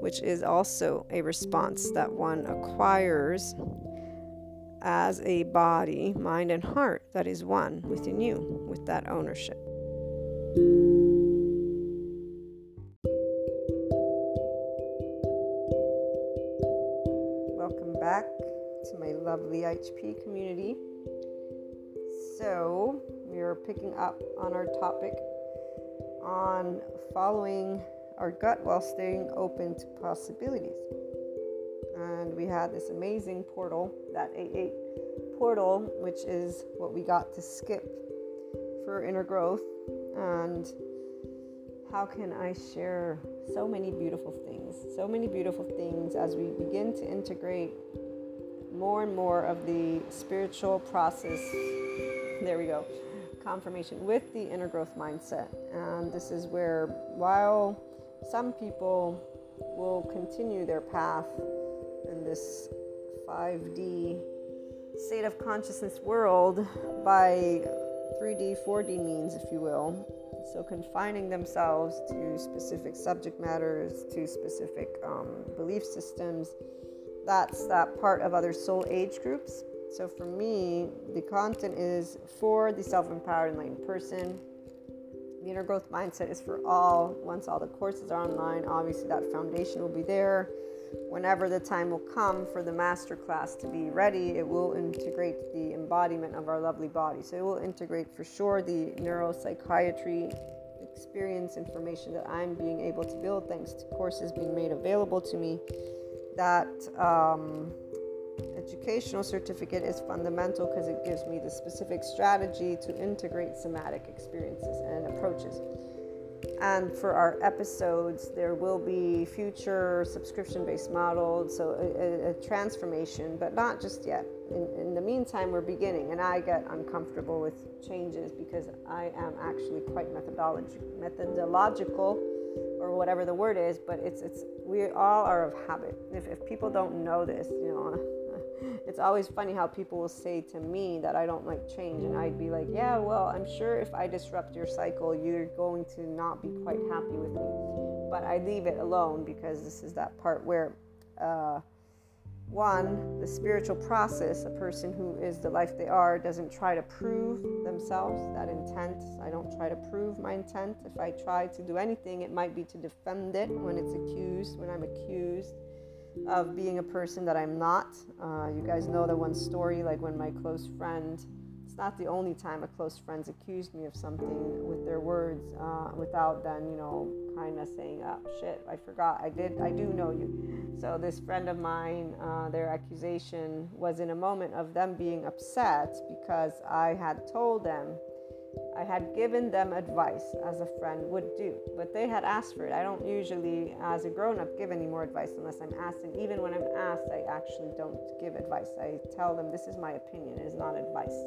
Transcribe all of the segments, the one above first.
which is also a response that one acquires as a body, mind, and heart that is one within you with that ownership. Welcome back to my lovely HP community. So, we are picking up on our topic on following our gut while staying open to possibilities and we had this amazing portal, that 88 portal, which is what we got to skip for inner growth. And how can I share so many beautiful things? So many beautiful things as we begin to integrate more and more of the spiritual process. There we go. Confirmation with the inner growth mindset. And this is where, while some people will continue their path in this 5D state of consciousness world by 3D, 4D means, if you will. So, confining themselves to specific subject matters, to specific um, belief systems, that's that part of other soul age groups. So, for me, the content is for the self empowered enlightened person. The inner growth mindset is for all. Once all the courses are online, obviously that foundation will be there whenever the time will come for the master class to be ready, it will integrate the embodiment of our lovely body. So it will integrate for sure the neuropsychiatry experience information that I'm being able to build thanks to courses being made available to me. That um, educational certificate is fundamental because it gives me the specific strategy to integrate somatic experiences and approaches. And for our episodes, there will be future subscription based models, so a, a, a, transformation, but not just yet. In, in, the meantime, we're beginning, and I get uncomfortable with changes because I am actually quite methodological, or whatever the word is, but it's, it's we all are of habit. If, if people don't know this, you know, it's always funny how people will say to me that I don't like change, and I'd be like, yeah, well, I'm sure if I disrupt your cycle, you're going to not be quite happy with me. But I leave it alone because this is that part where uh, one, the spiritual process, a person who is the life they are doesn't try to prove themselves, that intent. I don't try to prove my intent. If I try to do anything, it might be to defend it when it's accused, when I'm accused of being a person that I'm not. Uh, you guys know that one story, like when my close friend it's not the only time a close friend's accused me of something with their words uh, without then, you know, kind of saying, oh shit, I forgot, I did, I do know you. So this friend of mine, uh, their accusation was in a moment of them being upset because I had told them, I had given them advice as a friend would do, but they had asked for it. I don't usually, as a grown up, give any more advice unless I'm asked. And even when I'm asked, I actually don't give advice. I tell them this is my opinion, it is not advice.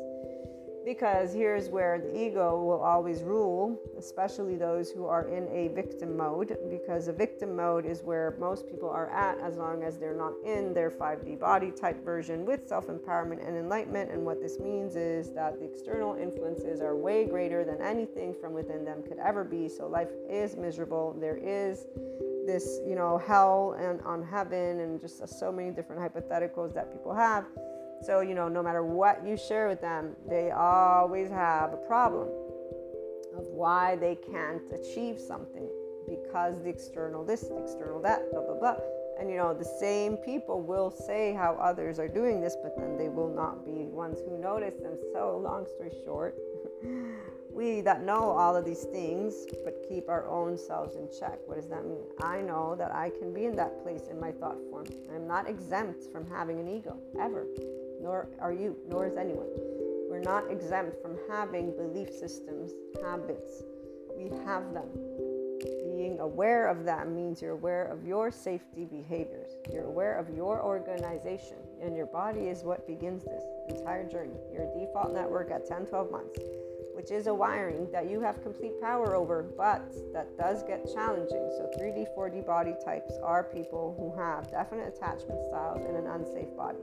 Because here's where the ego will always rule, especially those who are in a victim mode, because a victim mode is where most people are at as long as they're not in their 5D body type version with self empowerment and enlightenment. And what this means is that the external influences are way greater than anything from within them could ever be. So life is miserable. There is this, you know, hell and on heaven, and just so many different hypotheticals that people have so, you know, no matter what you share with them, they always have a problem of why they can't achieve something because the external this, the external that, blah, blah, blah. And, you know, the same people will say how others are doing this, but then they will not be ones who notice them. So, long story short, we that know all of these things but keep our own selves in check what does that mean i know that i can be in that place in my thought form i'm not exempt from having an ego ever nor are you, nor is anyone. We're not exempt from having belief systems, habits. We have them. Being aware of them means you're aware of your safety behaviors. You're aware of your organization, and your body is what begins this entire journey. Your default network at 10, 12 months, which is a wiring that you have complete power over, but that does get challenging. So, 3D, 4D body types are people who have definite attachment styles in an unsafe body.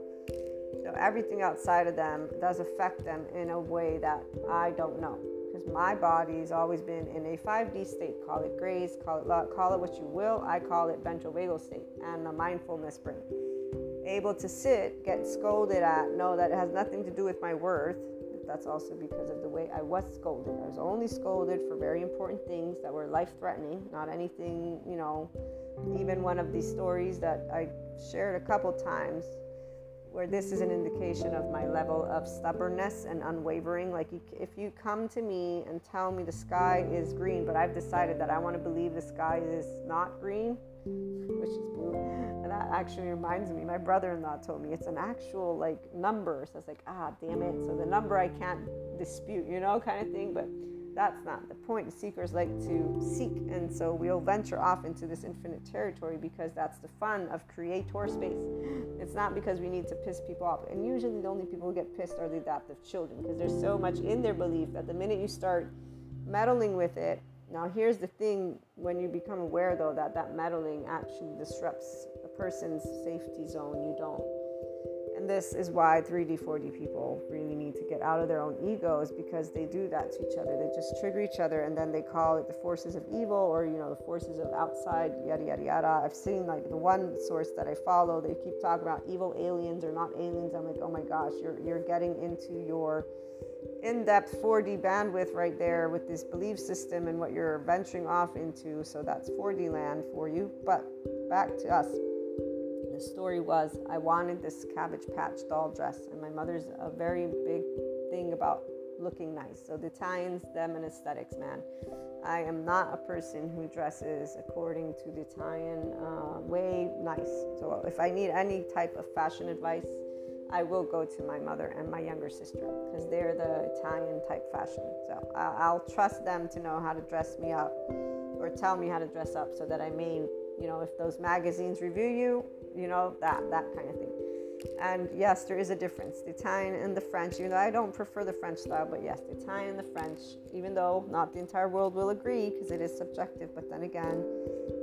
So everything outside of them does affect them in a way that I don't know. Because my body's always been in a 5D state. Call it grace, call it call it what you will. I call it ventral vagal state and a mindfulness brain. Able to sit, get scolded at, know that it has nothing to do with my worth. That's also because of the way I was scolded. I was only scolded for very important things that were life threatening, not anything, you know, even one of these stories that I shared a couple times where this is an indication of my level of stubbornness and unwavering. Like, if you come to me and tell me the sky is green, but I've decided that I want to believe the sky is not green, which is blue, and that actually reminds me, my brother in law told me it's an actual like number. So I was like, ah, damn it. So the number I can't dispute, you know, kind of thing. But that's not the point. Seekers like to seek, and so we'll venture off into this infinite territory because that's the fun of creator space. It's not because we need to piss people off. And usually, the only people who get pissed are the adaptive children because there's so much in their belief that the minute you start meddling with it, now here's the thing when you become aware though that that meddling actually disrupts a person's safety zone, you don't and this is why 3D, 4D people really need to get out of their own egos because they do that to each other. They just trigger each other and then they call it the forces of evil or, you know, the forces of outside, yada, yada, yada. I've seen like the one source that I follow, they keep talking about evil aliens or not aliens. I'm like, oh my gosh, you're, you're getting into your in depth 4D bandwidth right there with this belief system and what you're venturing off into. So that's 4D land for you. But back to us the story was I wanted this Cabbage Patch doll dress, and my mother's a very big thing about looking nice. So the Italians, them and aesthetics, man. I am not a person who dresses according to the Italian uh, way nice. So if I need any type of fashion advice, I will go to my mother and my younger sister because they're the Italian type fashion. So I'll trust them to know how to dress me up or tell me how to dress up so that I may, you know, if those magazines review you, you know, that, that kind of thing. And yes, there is a difference. The Italian and the French, even though I don't prefer the French style, but yes, the Italian and the French, even though not the entire world will agree because it is subjective, but then again,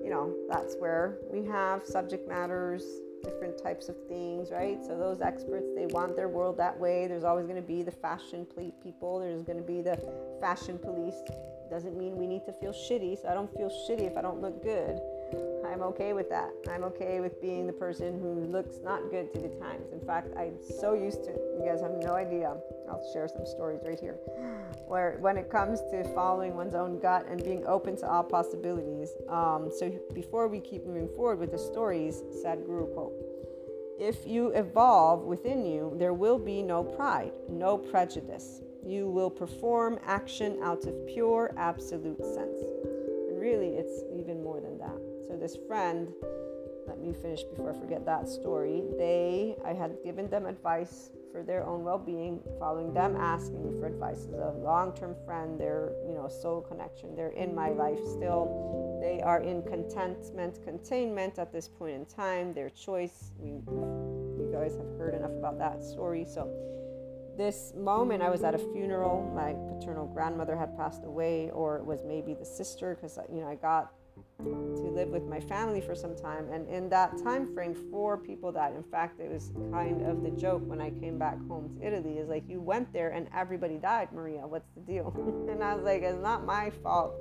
you know, that's where we have subject matters, different types of things, right? So those experts, they want their world that way. There's always going to be the fashion plate people, there's going to be the fashion police. Doesn't mean we need to feel shitty, so I don't feel shitty if I don't look good I'm okay with that. I'm okay with being the person who looks not good to the times. In fact, I'm so used to it. You guys have no idea. I'll share some stories right here. Where when it comes to following one's own gut and being open to all possibilities. Um, so before we keep moving forward with the stories, Sadhguru quote. If you evolve within you, there will be no pride, no prejudice. You will perform action out of pure, absolute sense. And really, it's even more than that. This friend, let me finish before I forget that story. They, I had given them advice for their own well-being, following them asking for advice as a long-term friend. They're, you know, soul connection. They're in my life still. They are in contentment, containment at this point in time. Their choice. We, you guys have heard enough about that story, so this moment i was at a funeral my paternal grandmother had passed away or it was maybe the sister because you know i got to live with my family for some time. And in that time frame four people died in fact it was kind of the joke when i came back home to italy is like you went there and everybody died maria. What's the deal? And i was like it's not my fault.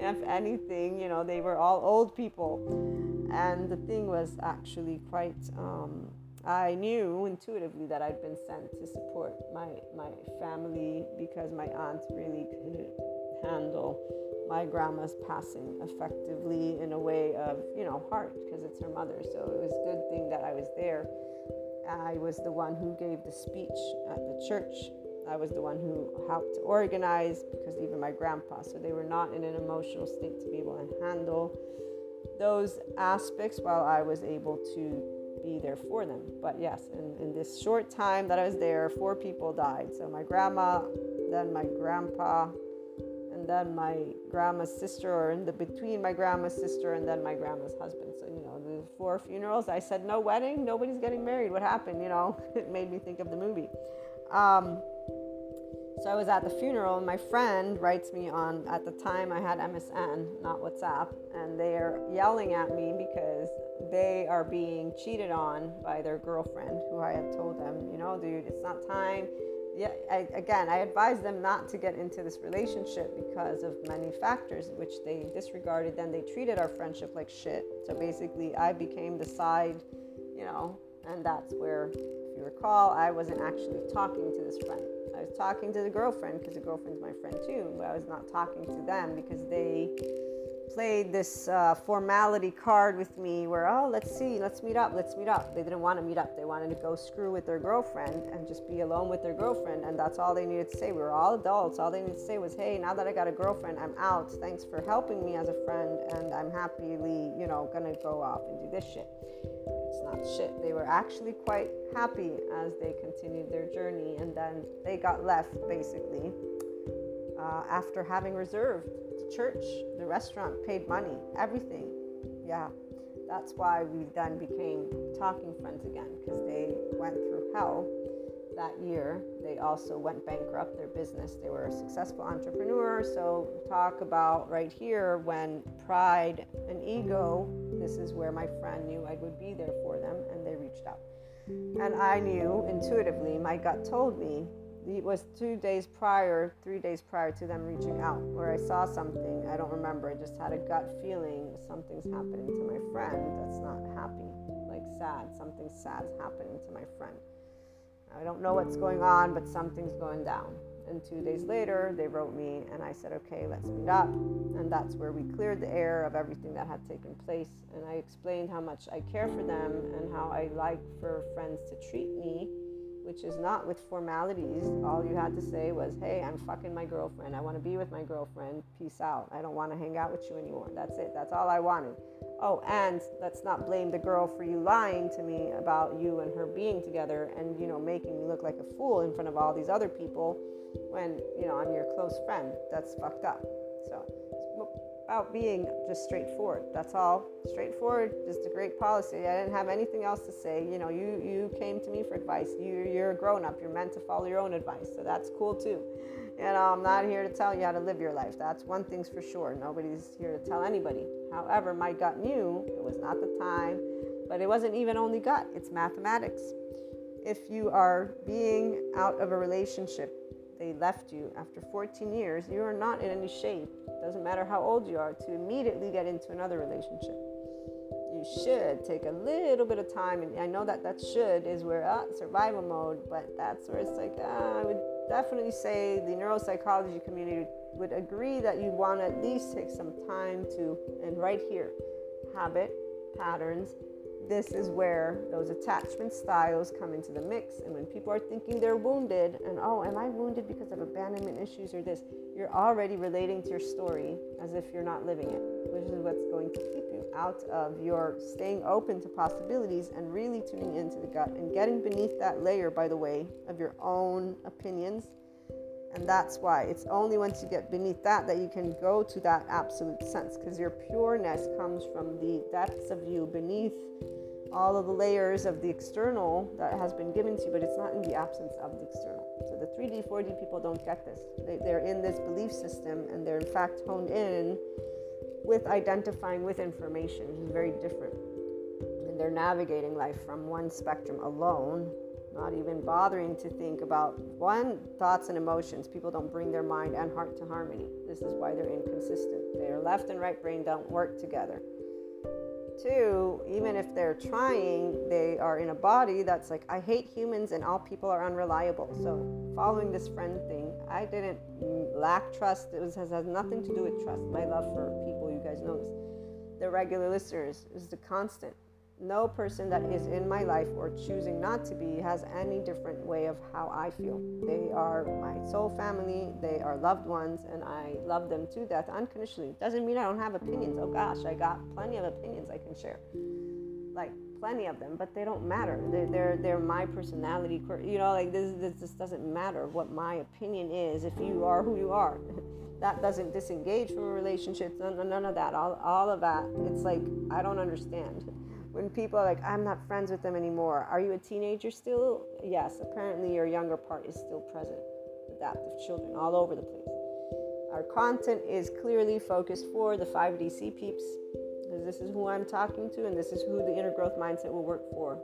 If anything you know they were all old people. And the thing was actually quite um, I knew intuitively that I'd been sent to support my my family because my aunt really couldn't handle my grandma's passing effectively in a way of you know heart because it's her mother. So it was a good thing that I was there. I was the one who gave the speech at the church. I was the one who helped organize because even my grandpa, so they were not in an emotional state to be able to handle those aspects while I was able to be there for them. But yes, in, in this short time that I was there, four people died. So my grandma, then my grandpa, and then my grandma's sister, or in the between my grandma's sister and then my grandma's husband. So you know, the four funerals. I said no wedding, nobody's getting married. What happened? You know, it made me think of the movie. Um, so I was at the funeral, and my friend writes me on. At the time, I had MSN, not WhatsApp, and they're yelling at me because they are being cheated on by their girlfriend, who I had told them, you know, dude, it's not time. Yeah, I, again, I advised them not to get into this relationship because of many factors, which they disregarded. Then they treated our friendship like shit. So basically, I became the side, you know, and that's where, if you recall, I wasn't actually talking to this friend. I was talking to the girlfriend because the girlfriend's my friend too, but I was not talking to them because they played this uh, formality card with me where, oh, let's see, let's meet up, let's meet up. They didn't want to meet up. They wanted to go screw with their girlfriend and just be alone with their girlfriend. And that's all they needed to say. We were all adults. All they needed to say was, hey, now that I got a girlfriend, I'm out. Thanks for helping me as a friend. And I'm happily, you know, going to go off and do this shit. It's not shit. They were actually quite happy as they continued their journey. And then they got left, basically, uh, after having reserved church, the restaurant paid money, everything. Yeah, that's why we then became talking friends again because they went through hell that year. They also went bankrupt their business. They were a successful entrepreneur. So, talk about right here when pride and ego, this is where my friend knew I would be there for them and they reached out. And I knew intuitively, my gut told me it was two days prior, three days prior to them reaching out, where I saw something. I don't remember. I just had a gut feeling something's happening to my friend that's not happy, like sad. Something sad's happening to my friend. I don't know what's going on, but something's going down. And two days later, they wrote me, and I said, okay, let's meet up. And that's where we cleared the air of everything that had taken place. And I explained how much I care for them and how I like for friends to treat me which is not with formalities. All you had to say was, hey, I'm fucking my girlfriend. I want to be with my girlfriend. Peace out. I don't want to hang out with you anymore. That's it. That's all I wanted. Oh, and let's not blame the girl for you lying to me about you and her being together and, you know, making me look like a fool in front of all these other people when, you know, I'm your close friend. That's fucked up. So, about being just straightforward. That's all. Straightforward, just a great policy. I didn't have anything else to say. You know, you you came to me for advice. You you're a grown up. You're meant to follow your own advice. So that's cool too. And I'm not here to tell you how to live your life. That's one thing's for sure. Nobody's here to tell anybody. However, my gut knew it was not the time, but it wasn't even only gut. It's mathematics. If you are being out of a relationship they left you after 14 years, you are not in any shape, doesn't matter how old you are, to immediately get into another relationship. you should take a little bit of time. And I know that that should is where uh, survival mode, but that's where it's like, uh, I would definitely say the neuropsychology community would agree that you want to at least take some time to, and right here, habit, patterns, this is where those attachment styles come into the mix. And when people are thinking they're wounded, and oh, am I wounded because of abandonment issues or this? You're already relating to your story as if you're not living it, which is what's going to keep you out of your staying open to possibilities and really tuning into the gut and getting beneath that layer, by the way, of your own opinions and that's why it's only once you get beneath that that you can go to that absolute sense because your pureness comes from the depths of you beneath all of the layers of the external that has been given to you, but it's not in the absence of the external. So the 3D, 4D people don't get this. They, they're in this belief system and they're in fact honed in with identifying with information, is very different. And they're navigating life from one spectrum alone not even bothering to think about one thoughts and emotions. People don't bring their mind and heart to harmony. This is why they're inconsistent. Their left and right brain don't work together. Two even if they're trying they are in a body that's like i hate humans and all people are unreliable. So following this friend thing i didn't lack trust. It was, has, has nothing to do with trust. My love for people you guys know this. The regular listeners is the constant no person that is in my life or choosing not to be has any different way of how I feel. They are my soul family, they are loved ones, and I love them to death unconditionally. Doesn't mean I don't have opinions. Oh gosh, I got plenty of opinions I can share. Like plenty of them, but they don't matter. They're they're, they're my personality. You know, like this, this doesn't matter what my opinion is if you are who you are. that doesn't disengage from a relationship. None, none of that. All, all of that. It's like I don't understand when people are like, I'm not friends with them anymore. Are you a teenager still? Yes, apparently your younger part is still present. Adaptive children all over the place. Our content is clearly focused for the 5DC peeps, because this is who I'm talking to, and this is who the inner growth mindset will work for.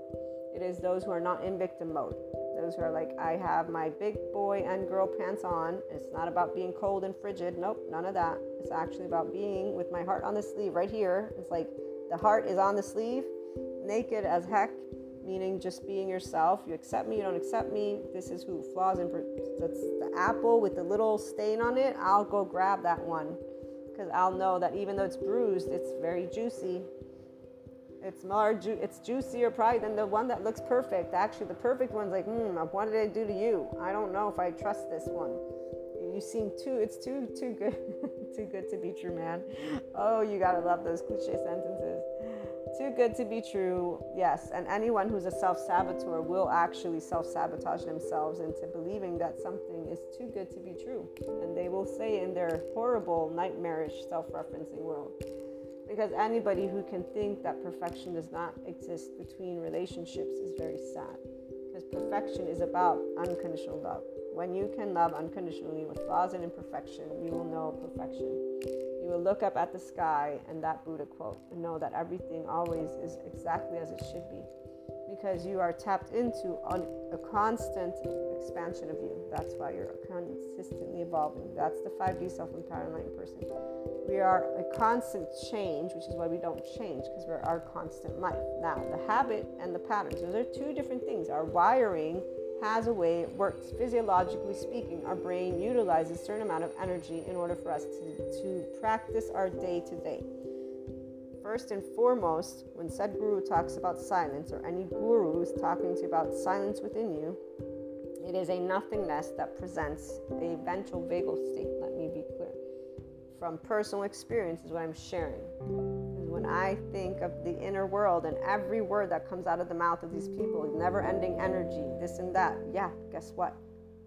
It is those who are not in victim mode. Those who are like, I have my big boy and girl pants on. It's not about being cold and frigid. Nope, none of that. It's actually about being with my heart on the sleeve right here. It's like the heart is on the sleeve naked as heck, meaning just being yourself. You accept me, you don't accept me. This is who flaws and that's the apple with the little stain on it. I'll go grab that one because I'll know that even though it's bruised, it's very juicy. It's more ju- it's juicier probably than the one that looks perfect. Actually, the perfect one's like, hmm, what did I do to you? I don't know if I trust this one. You seem too, it's too, too good, too good to be true, man. Oh, you gotta love those cliche sentences. Too good to be true, yes. And anyone who's a self saboteur will actually self sabotage themselves into believing that something is too good to be true. And they will say in their horrible, nightmarish self referencing world. Because anybody who can think that perfection does not exist between relationships is very sad. Because perfection is about unconditional love. When you can love unconditionally with flaws and imperfection, you will know perfection. You will look up at the sky and that Buddha quote and know that everything always is exactly as it should be because you are tapped into a constant expansion of you. That's why you're consistently evolving. That's the 5D self empowerment person. We are a constant change, which is why we don't change because we're our constant life. Now, the habit and the patterns, those are two different things. Our wiring has a way it works. Physiologically speaking, our brain utilizes a certain amount of energy in order for us to, to practice our day to day. First and foremost, when Sadhguru talks about silence, or any guru is talking to you about silence within you, it is a nothingness that presents a ventral vagal state. Let me be clear. From personal experience is what I'm sharing I think of the inner world and every word that comes out of the mouth of these people, never ending energy, this and that, yeah, guess what?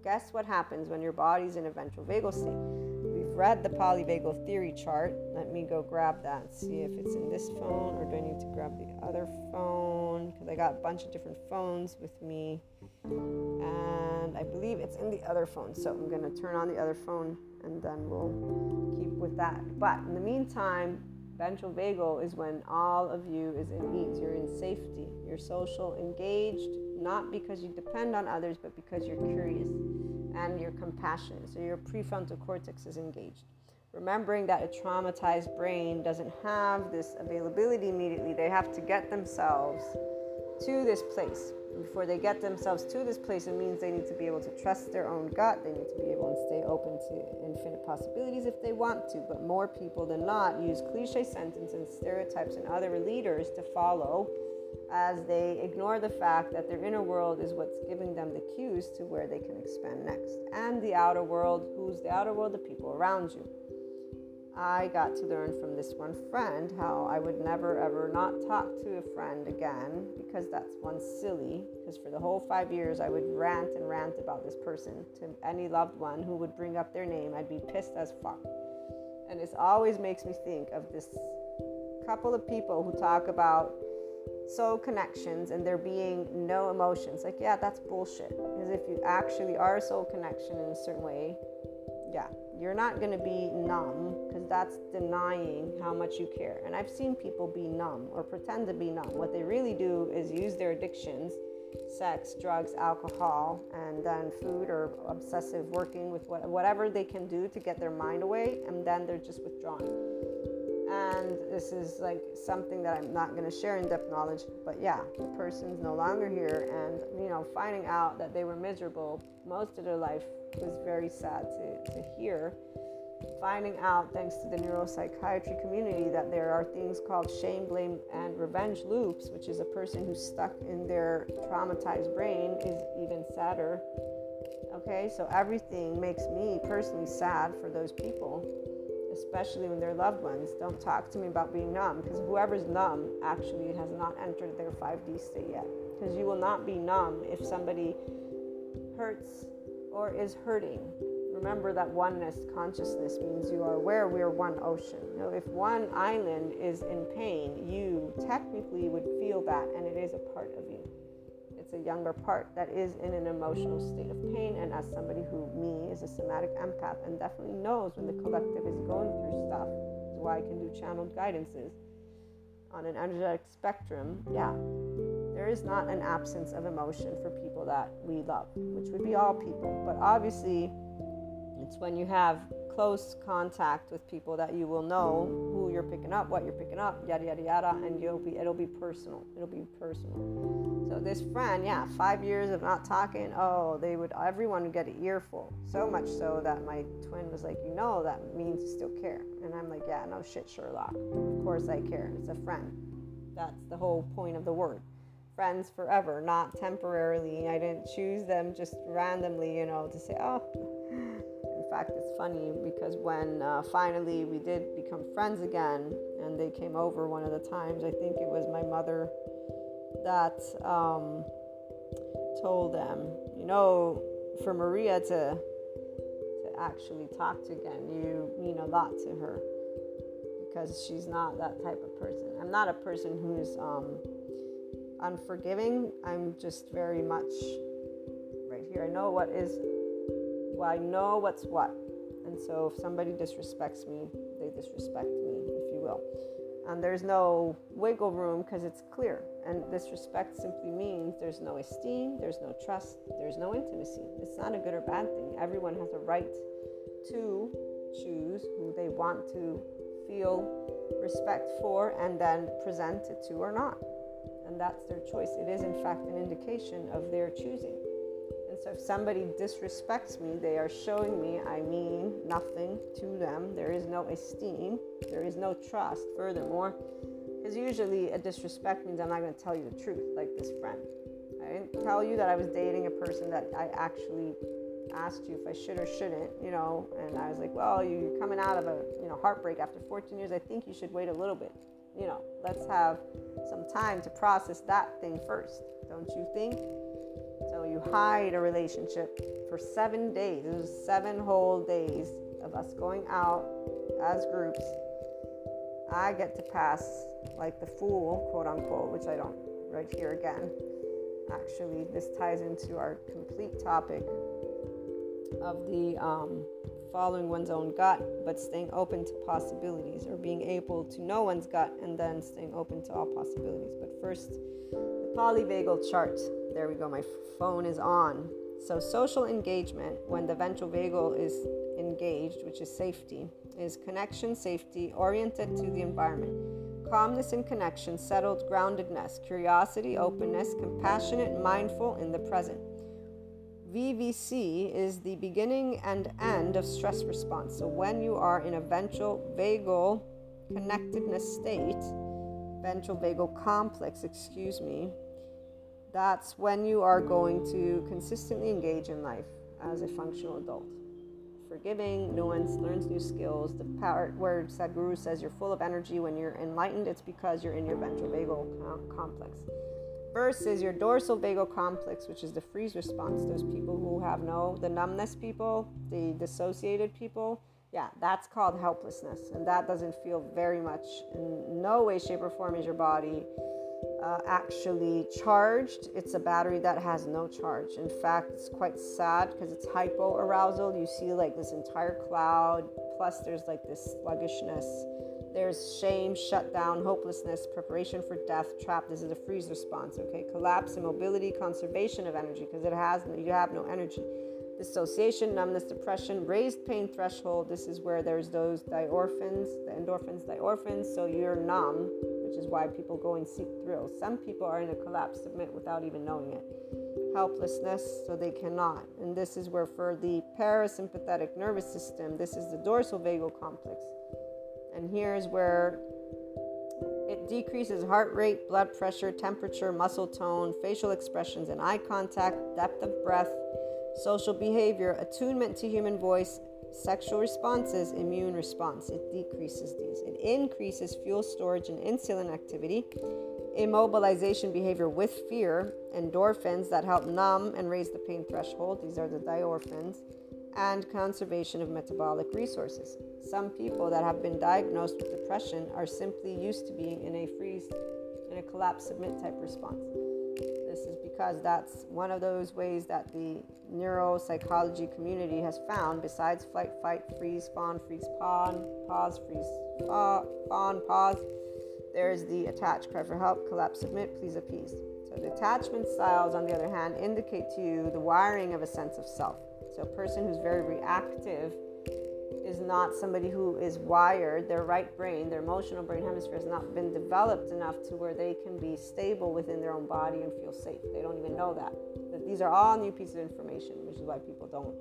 Guess what happens when your body's in a ventral vagal state? We've read the polyvagal theory chart. Let me go grab that and see if it's in this phone or do I need to grab the other phone? Because I got a bunch of different phones with me. And I believe it's in the other phone. So I'm going to turn on the other phone and then we'll keep with that. But in the meantime, Ventral vagal is when all of you is in ease. You're in safety. You're social engaged, not because you depend on others, but because you're curious and you're compassionate. So your prefrontal cortex is engaged. remembering that a traumatized brain doesn't have this availability immediately. They have to get themselves to this place. Before they get themselves to this place, it means they need to be able to trust their own gut. They need to be able to stay open to infinite possibilities if they want to. But more people than not use cliche sentences and stereotypes and other leaders to follow as they ignore the fact that their inner world is what's giving them the cues to where they can expand next. And the outer world, who's the outer world? The people around you. I got to learn from this one friend how I would never ever not talk to a friend again because that's one silly. Because for the whole five years, I would rant and rant about this person to any loved one who would bring up their name. I'd be pissed as fuck. And this always makes me think of this couple of people who talk about soul connections and there being no emotions. Like, yeah, that's bullshit. Because if you actually are a soul connection in a certain way, yeah, you're not going to be numb that's denying how much you care. And I've seen people be numb or pretend to be numb. What they really do is use their addictions sex, drugs, alcohol, and then food or obsessive working with what, whatever they can do to get their mind away, and then they're just withdrawn. And this is like something that I'm not going to share in depth knowledge, but yeah, the person's no longer here, and you know, finding out that they were miserable most of their life was very sad to, to hear. Finding out, thanks to the neuropsychiatry community, that there are things called shame, blame, and revenge loops, which is a person who's stuck in their traumatized brain, is even sadder. Okay, so everything makes me personally sad for those people, especially when they're loved ones. Don't talk to me about being numb, because whoever's numb actually has not entered their 5D state yet. Because you will not be numb if somebody hurts or is hurting. Remember that oneness consciousness means you are aware we are one ocean. If one island is in pain, you technically would feel that, and it is a part of you. It's a younger part that is in an emotional state of pain, and as somebody who, me, is a somatic empath and definitely knows when the collective is going through stuff, is why I can do channeled guidances on an energetic spectrum, yeah, there is not an absence of emotion for people that we love, which would be all people. But obviously, it's when you have close contact with people that you will know who you're picking up, what you're picking up, yada yada yada, and you'll be it'll be personal. It'll be personal. So this friend, yeah, five years of not talking. Oh, they would everyone would get an earful. So much so that my twin was like, you know, that means you still care. And I'm like, yeah, no shit, Sherlock. Of course I care. It's a friend. That's the whole point of the word friends forever, not temporarily. I didn't choose them just randomly, you know, to say, oh. Fact, it's funny because when uh, finally we did become friends again and they came over one of the times, I think it was my mother that um, told them, you know, for Maria to to actually talk to again, you mean a lot to her because she's not that type of person. I'm not a person who's um, unforgiving. I'm just very much right here. I know what is, well, I know what's what. And so if somebody disrespects me, they disrespect me, if you will. And there's no wiggle room because it's clear. And disrespect simply means there's no esteem, there's no trust, there's no intimacy. It's not a good or bad thing. Everyone has a right to choose who they want to feel respect for and then present it to or not and that's their choice. It is, in fact, an indication of their choosing. So, if somebody disrespects me, they are showing me I mean nothing to them. There is no esteem, there is no trust. Furthermore, because usually a disrespect means I'm not going to tell you the truth, like this friend. I didn't tell you that I was dating a person that I actually asked you if I should or shouldn't, you know, and I was like, well, you're coming out of a, you know, heartbreak after 14 years. I think you should wait a little bit you know, let's have some time to process that thing first, don't you think? So you hide a relationship for seven days. It was seven whole days of us going out as groups. I get to pass like the fool, quote unquote, which I don't right here again. Actually, this ties into our complete topic of the um, following one's own gut, but staying open to possibilities, or being able to know one's gut and then staying open to all possibilities. But first, polyvagal chart. There we go, my phone is on. So, social engagement, when the ventral vagal is engaged, which is safety, is connection, safety, oriented to the environment. Calmness and connection, settled groundedness, curiosity, openness, compassionate, mindful in the present. VVC is the beginning and end of stress response. So when you are in a ventral vagal connectedness state, ventral vagal complex, excuse me, that's when you are going to consistently engage in life as a functional adult. Forgiving, nuance, learns new skills. The part where Sadhguru says you're full of energy when you're enlightened, it's because you're in your ventral vagal complex versus your dorsal vagal complex, which is the freeze response. Those people who have no, the numbness people, the dissociated people, yeah, that's called helplessness. And that doesn't feel very much, in no way, shape, or form is your body uh, actually charged. It's a battery that has no charge. In fact, it's quite sad because it's hypoarousal. You see like this entire cloud, plus there's like this sluggishness there's shame, shutdown, hopelessness, preparation for death, trap. This is a freeze response, okay? Collapse, immobility, conservation of energy because it has you have no energy. Dissociation, numbness, depression, raised pain threshold. This is where there's those diorphins, the endorphins, diorphins. So you're numb, which is why people go and seek thrills. Some people are in a collapse submit without even knowing it. Helplessness, so they cannot. And this is where for the parasympathetic nervous system, this is the dorsal vagal complex and here's where it decreases heart rate, blood pressure, temperature, muscle tone, facial expressions and eye contact, depth of breath, social behavior, attunement to human voice, sexual responses, immune response. It decreases these. It increases fuel storage and insulin activity, immobilization behavior with fear, endorphins that help numb and raise the pain threshold. These are the diorphins and conservation of metabolic resources. Some people that have been diagnosed with depression are simply used to being in a freeze, in a collapse submit type response. This is because that's one of those ways that the neuropsychology community has found, besides flight, fight, freeze, fawn, freeze, pawn, pause, freeze, fawn, pause, there's the attach, cry for help, collapse, submit, please appease. So the attachment styles, on the other hand, indicate to you the wiring of a sense of self. So a person who's very reactive is not somebody who is wired, their right brain, their emotional brain hemisphere has not been developed enough to where they can be stable within their own body and feel safe. They don't even know that. These are all new pieces of information, which is why people don't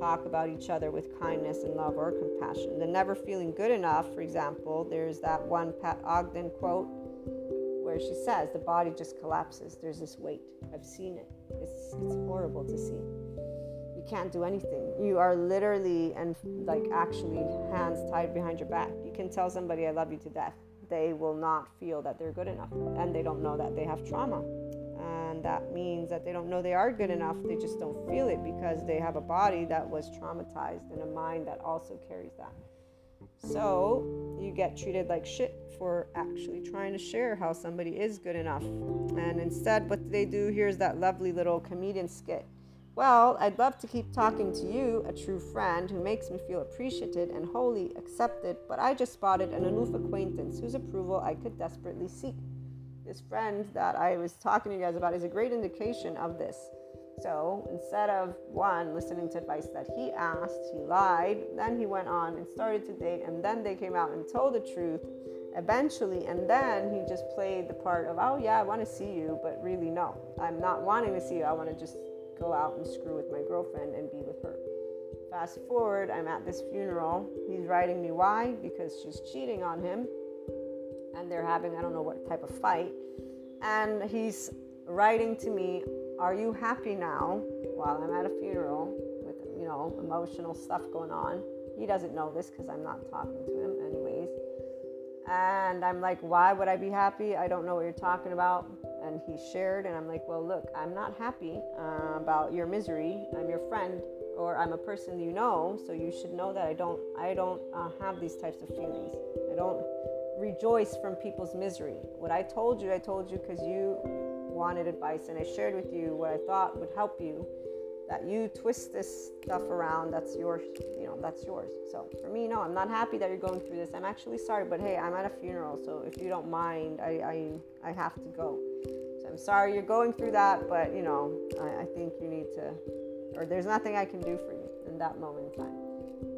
talk about each other with kindness and love or compassion. The never feeling good enough, for example, there's that one Pat Ogden quote where she says the body just collapses. There's this weight. I've seen it. It's it's horrible to see can't do anything. You are literally and like actually hands tied behind your back. You can tell somebody, I love you to death. They will not feel that they're good enough and they don't know that they have trauma. And that means that they don't know they are good enough. They just don't feel it because they have a body that was traumatized and a mind that also carries that. So you get treated like shit for actually trying to share how somebody is good enough. And instead, what they do here's that lovely little comedian skit well, I'd love to keep talking to you, a true friend who makes me feel appreciated and wholly accepted, but I just spotted an aloof acquaintance whose approval I could desperately seek. This friend that I was talking to you guys about is a great indication of this. So instead of one listening to advice that he asked, he lied, then he went on and started to date, and then they came out and told the truth eventually, and then he just played the part of, oh yeah, I want to see you, but really, no, I'm not wanting to see you, I want to just go out and screw with my girlfriend and be with her. Fast forward, I'm at this funeral. He's writing me why? Because she's cheating on him and they're having, I don't know what type of fight. And he's writing to me, Are you happy now? While I'm at a funeral with, you know, emotional stuff going on. He doesn't know this because I'm not talking to him, anyways. And I'm like, Why would I be happy? I don't know what you're talking about and he shared and i'm like well look i'm not happy uh, about your misery. I'm your friend or i'm a person you know so you should know that i don't i don't uh, have these types of feelings. I don't rejoice from people's misery. What i told you i told you because you wanted advice and i shared with you what i thought would help you that you twist this stuff around that's yours you know that's yours. So for me no i'm not happy that you're going through this. I'm actually sorry but hey i'm at a funeral so if you don't mind i i, I have to go so i'm sorry you're going through that but you know I, I think you need to or there's nothing i can do for you in that moment in time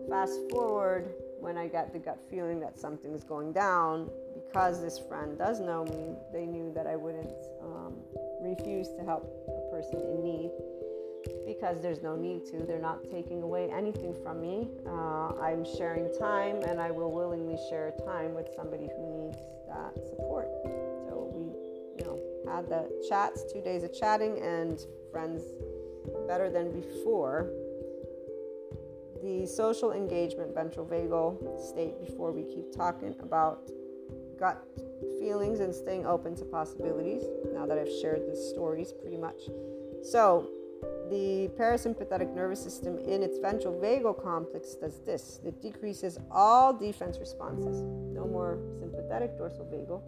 fast forward when I got the gut feeling that something's going down, because this friend does know me, they knew that I wouldn't um, refuse to help a person in need because there's no need to. They're not taking away anything from me. Uh, I'm sharing time, and I will willingly share time with somebody who needs that support. Had the chats, two days of chatting, and friends better than before. The social engagement ventral vagal state before we keep talking about gut feelings and staying open to possibilities now that I've shared the stories pretty much. So, the parasympathetic nervous system in its ventral vagal complex does this it decreases all defense responses. No more sympathetic dorsal vagal.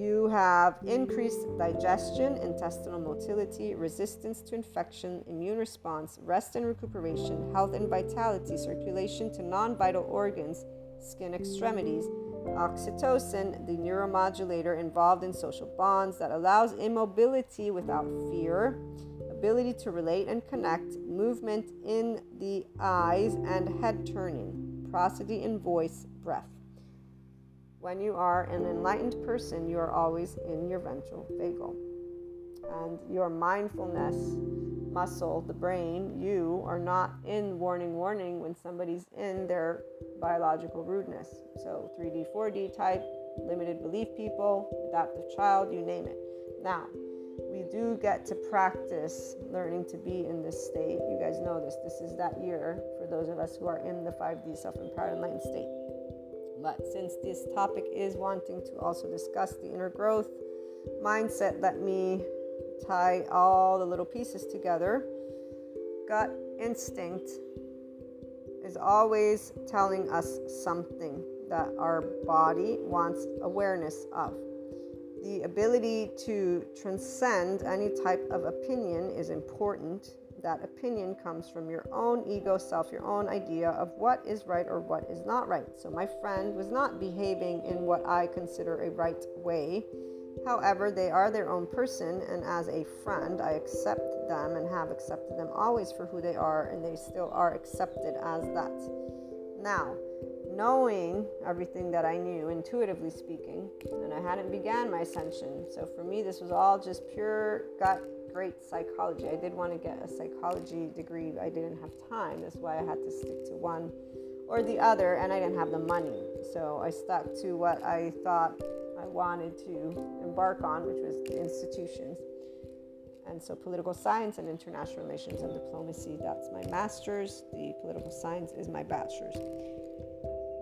You have increased digestion, intestinal motility, resistance to infection, immune response, rest and recuperation, health and vitality, circulation to non vital organs, skin extremities, oxytocin, the neuromodulator involved in social bonds that allows immobility without fear ability to relate and connect, movement in the eyes and head turning, prosody in voice, breath. When you are an enlightened person, you are always in your ventral vagal. And your mindfulness muscle, the brain, you are not in warning, warning when somebody's in their biological rudeness. So 3D, 4D type, limited belief people, adaptive child, you name it. Now, we do get to practice learning to be in this state. You guys know this. This is that year for those of us who are in the 5D self empowered enlightened state. But since this topic is wanting to also discuss the inner growth mindset, let me tie all the little pieces together. Gut instinct is always telling us something that our body wants awareness of. The ability to transcend any type of opinion is important. That opinion comes from your own ego self, your own idea of what is right or what is not right. So, my friend was not behaving in what I consider a right way. However, they are their own person, and as a friend, I accept them and have accepted them always for who they are, and they still are accepted as that. Now, knowing everything that I knew, intuitively speaking, and I hadn't began my ascension. So for me, this was all just pure gut, great psychology. I did want to get a psychology degree, I didn't have time. That's why I had to stick to one or the other, and I didn't have the money. So I stuck to what I thought I wanted to embark on, which was the institutions. And so, political science and international relations and diplomacy, that's my master's. The political science is my bachelor's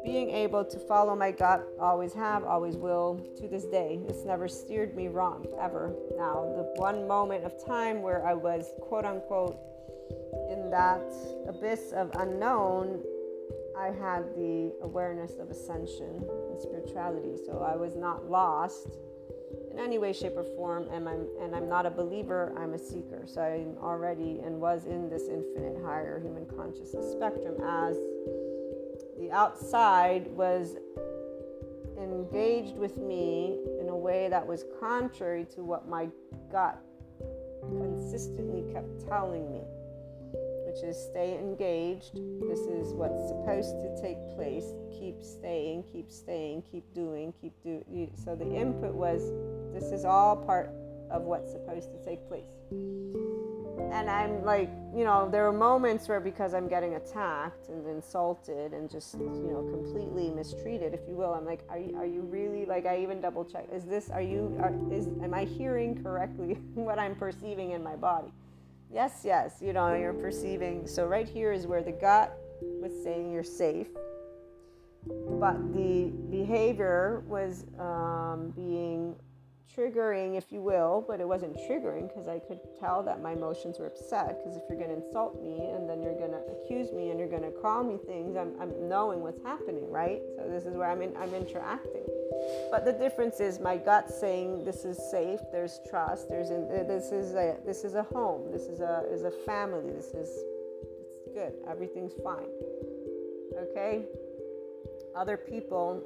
being able to follow my gut, always have, always will to this day. It's never steered me wrong, ever. Now, the one moment of time where I was quote unquote in that abyss of unknown, I had the awareness of ascension and spirituality. So I was not lost in any way, shape, or form, and I'm, and I'm not a believer, I'm a seeker. So I'm already and was in this infinite higher human consciousness spectrum as the outside was engaged with me in a way that was contrary to what my gut consistently kept telling me, which is stay engaged. This is what's supposed to take place. Keep staying, keep staying, keep doing, keep doing. So the input was this is all part of what's supposed to take place and I'm like, you know, there are moments where because I'm getting attacked and insulted and just, you know, completely mistreated, if you will, I'm like, are you, are you really like? I even double check. Is this? Are you? Are, is am I hearing correctly what I'm perceiving in my body? Yes, yes. You know, you're perceiving. So right here is where the gut was saying you're safe, but the behavior was um, being triggering, if you will, but it wasn't triggering because I could tell that my emotions were upset. Because if you're going to insult me and then you're going to accuse me and you're going to call me things, I'm, I'm knowing what's happening, right? So this is where I'm in, I'm interacting. But the difference is my gut saying this is safe, there's trust, there's in, this is a this is a home, this is a is a family, this is it's good, everything's fine. Okay? Other people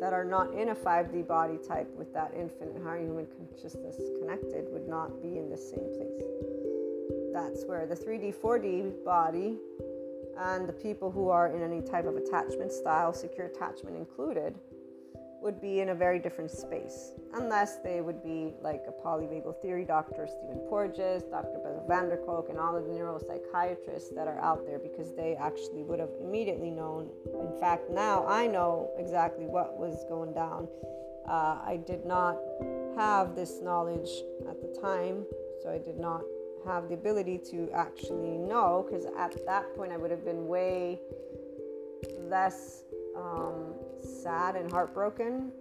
that are not in a 5D body type with that infinite higher human consciousness connected would not be in the same place. That's where the 3D, 4D body and the people who are in any type of attachment style, secure attachment included, would be in a very different space, unless they would be like a polyvagal theory doctor, Stephen Porges, Dr. Bessel van der Kolk, and all of the neuropsychiatrists that are out there because they actually would have immediately known. In fact, now I know exactly what was going down. Uh, I did not have this knowledge at the time, so I did not have the ability to actually know because at that point I would have been way less um, sad and heartbroken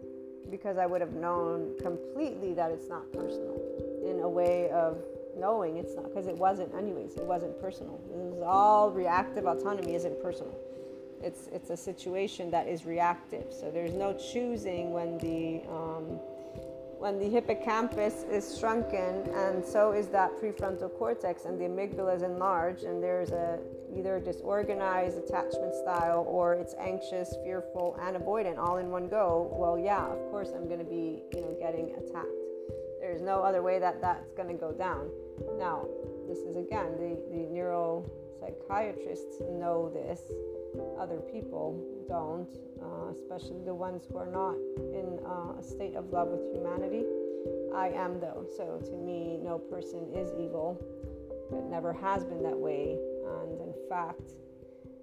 because I would have known completely that it's not personal in a way of knowing it's not because it wasn't anyways it wasn't personal. It was all reactive autonomy isn't personal. It's it's a situation that is reactive. So there's no choosing when the um, when the hippocampus is shrunken and so is that prefrontal cortex and the amygdala is enlarged and there's a either disorganized attachment style or it's anxious fearful and avoidant all in one go well yeah of course i'm going to be you know getting attacked. There's no other way that that's going to go down. Now this is again the, the neuropsychiatrists know this. Other people don't, uh, especially the ones who are not in uh, a state of love with humanity. I am, though. So to me, no person is evil. It never has been that way. And in fact,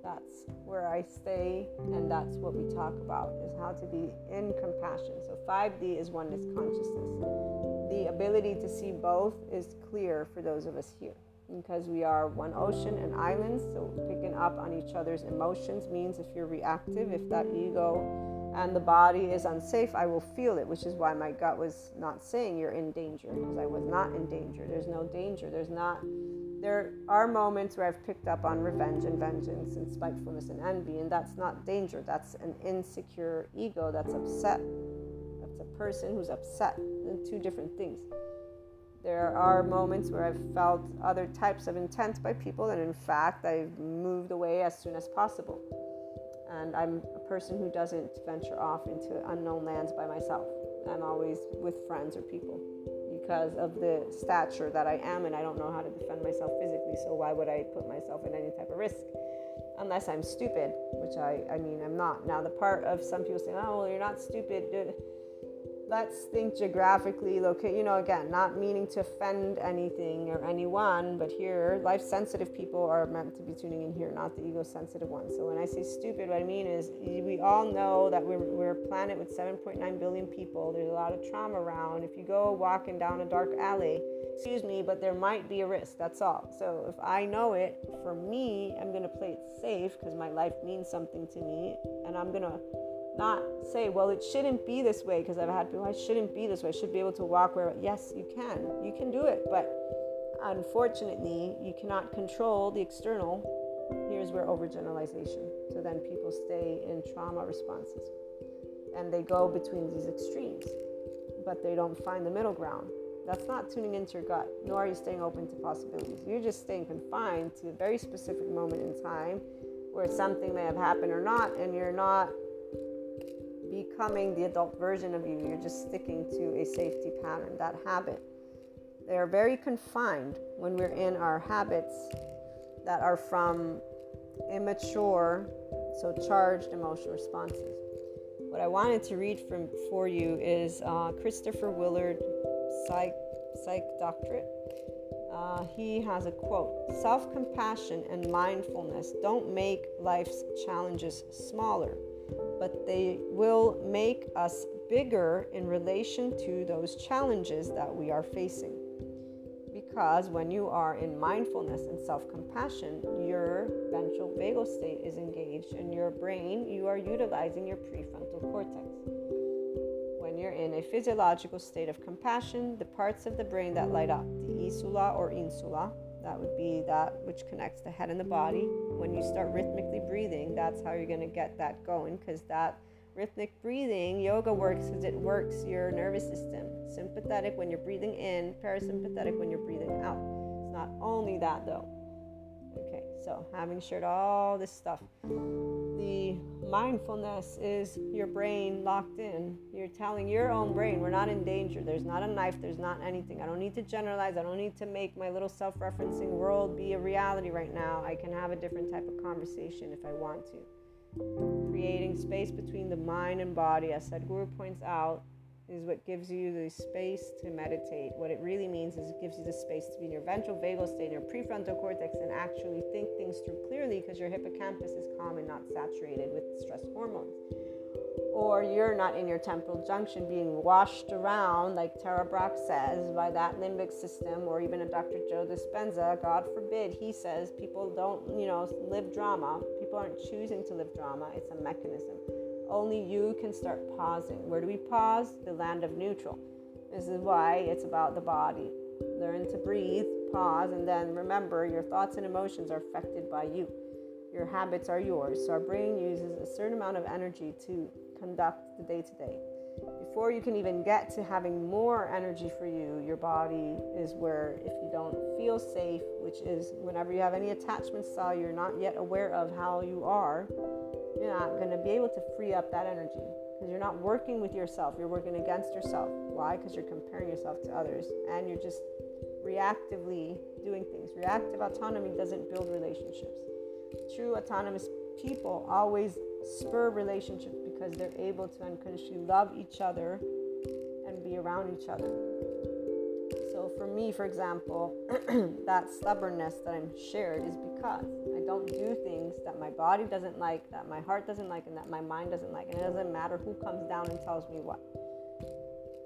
that's where I stay, and that's what we talk about is how to be in compassion. So 5D is oneness consciousness. The ability to see both is clear for those of us here because we are one ocean and islands. So picking up on each other's emotions means if you're reactive, if that ego and the body is unsafe, I will feel it, which is why my gut was not saying you're in danger because I was not in danger. There's no danger. There's not. There are moments where I've picked up on revenge and vengeance and spitefulness and envy, and that's not danger. That's an insecure ego that's upset. That's a person who's upset. And two different things. There are moments where I've felt other types of intent by people, and in fact, I've moved away as soon as possible. And I'm a person who doesn't venture off into unknown lands by myself. I'm always with friends or people because of the stature that I am, and I don't know how to defend myself physically, so why would I put myself in any type of risk? Unless I'm stupid, which I, I mean, I'm not. Now, the part of some people saying, oh, well, you're not stupid uh, let's think geographically locate you know again not meaning to offend anything or anyone but here life sensitive people are meant to be tuning in here not the ego sensitive ones. So when i say stupid what i mean is we all know that we're, we're a planet with 7.9 billion people. There's a lot of trauma around. If you go walking down a dark alley excuse me but there might be a risk that's all. So if i know it for me i'm going to play it safe because my life means something to me and i'm going to not say, well, it shouldn't be this way because I've had people, I shouldn't be this way. I should be able to walk where, yes, you can. You can do it. But unfortunately, you cannot control the external. Here's where overgeneralization. So then people stay in trauma responses and they go between these extremes, but they don't find the middle ground. That's not tuning into your gut, nor are you staying open to possibilities. You're just staying confined to a very specific moment in time where something may have happened or not, and you're not becoming the adult version of you. You're just sticking to a safety pattern, that habit. They are very confined when we're in our habits that are from immature, so charged emotional responses. What I wanted to read from for you is uh, Christopher Willard, psych, psych doctorate. Uh, he has a quote Self compassion and mindfulness don't make life's challenges smaller but they will make us bigger in relation to those challenges that we are facing. Because when you are in mindfulness and self compassion, your ventral vagal state is engaged, and your brain, you are utilizing your prefrontal cortex. When you're in a physiological state of compassion, the parts of the brain that light up, the insula or insula, that would be that which connects the head and the body. When you start rhythmically breathing, that's how you're going to get that going because that rhythmic breathing, yoga works because it works your nervous system. Sympathetic when you're breathing in, parasympathetic when you're breathing out. It's not only that though. Okay, so having shared all this stuff, the mindfulness is your brain locked in. You're telling your own brain, we're not in danger. There's not a knife, there's not anything. I don't need to generalize. I don't need to make my little self referencing world be a reality right now. I can have a different type of conversation if I want to. Creating space between the mind and body, as Sadhguru points out, is what gives you the space to meditate. What it really means is it gives you the space to be in your ventral vagal state, in your prefrontal cortex, and actually think things through clearly because your hippocampus is calm and not saturated with stress hormones. Or you're not in your temporal junction being washed around, like Tara Brach says, by that limbic system, or even a Dr. Joe Dispenza. God forbid, he says people don't, you know, live drama. People aren't choosing to live drama, it's a mechanism only you can start pausing. Where do we pause? The land of neutral. This is why it's about the body. Learn to breathe, pause, and then remember your thoughts and emotions are affected by you. Your habits are yours. So our brain uses a certain amount of energy to conduct the day to day. Before you can even get to having more energy for you, your body is where, if you don't feel safe, which is whenever you have any attachment style you're not yet aware of how you are, you're not going to be able to free up that energy because you're not working with yourself. You're working against yourself. Why? Because you're comparing yourself to others and you're just reactively doing things. Reactive autonomy doesn't build relationships. True autonomous people always spur relationships because they're able to unconsciously love each other and be around each other. So, for me, for example, that stubbornness that I'm shared is because I don't do things that my body doesn't like, that my heart doesn't like, and that my mind doesn't like. And it doesn't matter who comes down and tells me what.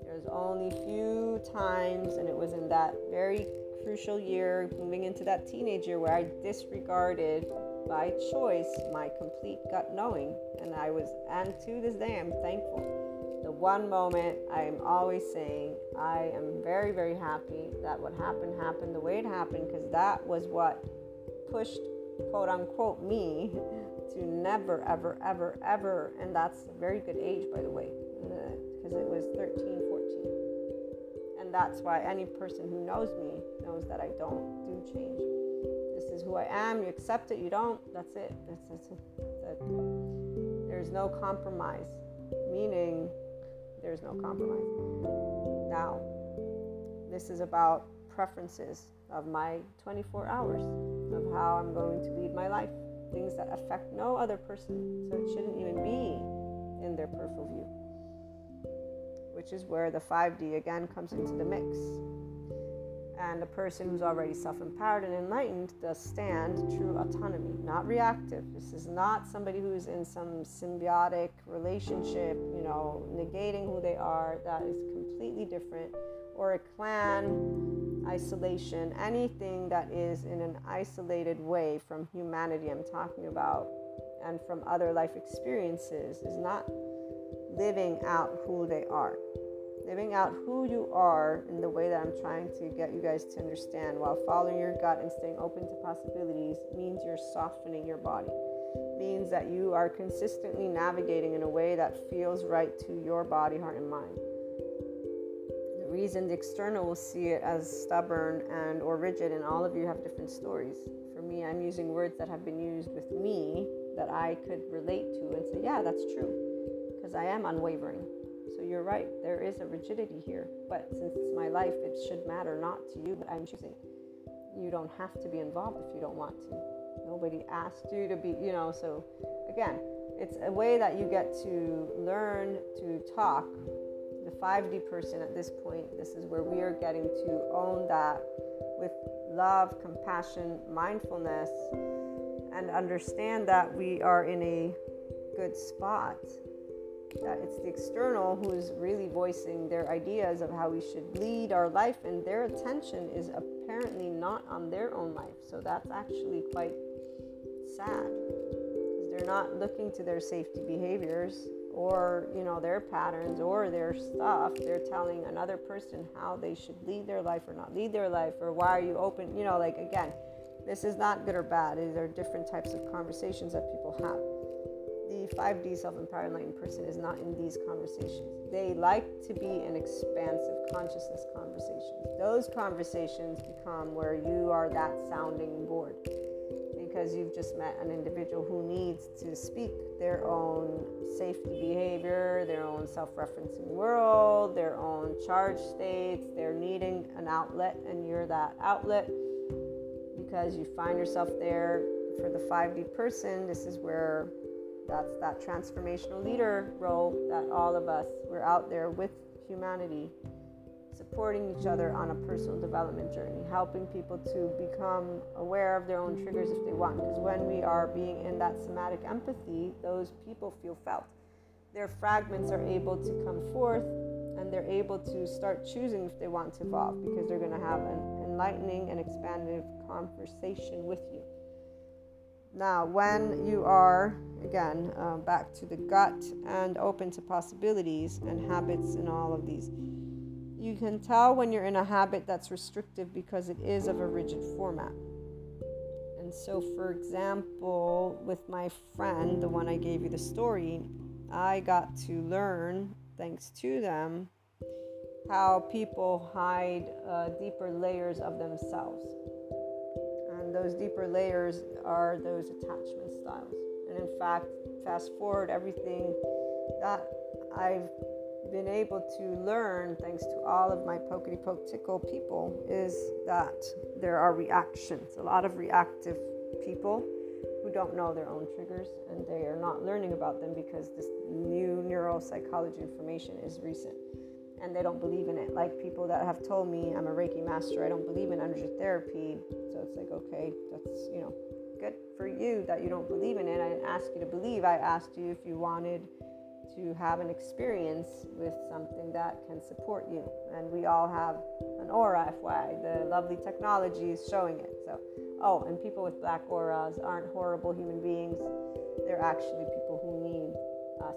There's only a few times, and it was in that very crucial year, moving into that teenage year, where I disregarded by choice my complete gut knowing. And I was, and to this day, I'm thankful. The one moment I'm always saying, I am very, very happy that what happened happened the way it happened because that was what pushed quote unquote me to never, ever, ever, ever, and that's a very good age, by the way, uh, because it was 13, 14. And that's why any person who knows me knows that I don't do change. This is who I am. You accept it, you don't. That's it. That's, that's, that's it. There's no compromise, meaning there's no compromise. Now, this is about preferences of my 24 hours of how I'm going to lead my life. Things that affect no other person. So it shouldn't even be in their peripheral view. Which is where the 5D again comes into the mix. And a person who's already self empowered and enlightened does stand true autonomy, not reactive. This is not somebody who's in some symbiotic relationship, you know, negating who they are. That is completely different. Or a clan isolation, anything that is in an isolated way from humanity, I'm talking about, and from other life experiences, is not living out who they are. Living out who you are in the way that I'm trying to get you guys to understand. While following your gut and staying open to possibilities means you're softening your body. Means that you are consistently navigating in a way that feels right to your body, heart, and mind. The reason the external will see it as stubborn and or rigid and all of you have different stories. For me i'm using words that have been used with me that i could relate to and say yeah that's true because i am unwavering so you're right there is a rigidity here but since it's my life it should matter not to you but i'm choosing. You don't have to be involved if you don't want to. Nobody asked you to be you know so again it's a way that you get to learn to talk. The 5D person at this point, this is where we are getting to own that with love, compassion, mindfulness, and understand that we are in a good spot. That it's the external who's really voicing their ideas of how we should lead our life, and their attention is apparently not on their own life. So that's actually quite sad because they're not looking to their safety behaviors or you know their patterns or their stuff. They're telling another person how they should lead their life or not lead their life or why are you open? You know like again this is not good or bad. These are different types of conversations that people have the 5d self-empowered enlightened person is not in these conversations they like to be in expansive consciousness conversations those conversations become where you are that sounding board because you've just met an individual who needs to speak their own safety behavior, their own self referencing world, their own charge states. They're needing an outlet, and you're that outlet because you find yourself there for the 5D person. This is where that's that transformational leader role that all of us we're out there with humanity supporting each other on a personal development journey, helping people to become aware of their own triggers if they want. Because when we are being in that somatic empathy, those people feel felt. Their fragments are able to come forth and they're able to start choosing if they want to evolve because they're going to have an enlightening and expansive conversation with you. Now, when you are, again, uh, back to the gut and open to possibilities and habits and all of these you can tell when you're in a habit that's restrictive because it is of a rigid format. And so, for example, with my friend, the one I gave you the story, I got to learn, thanks to them, how people hide uh, deeper layers of themselves. And those deeper layers are those attachment styles. And in fact, fast forward everything that I've been able to learn, thanks to all of my pokety poke tickle people, is that there are reactions. A lot of reactive people who don't know their own triggers and they are not learning about them because this new neuropsychology information is recent and they don't believe in it. Like people that have told me I'm a Reiki master, I don't believe in energy therapy. So it's like, okay, that's, you know, good for you that you don't believe in it. I didn't ask you to believe, I asked you if you wanted to have an experience with something that can support you. And we all have an aura, FY. The lovely technology is showing it. So, oh, and people with black auras aren't horrible human beings. They're actually people who need us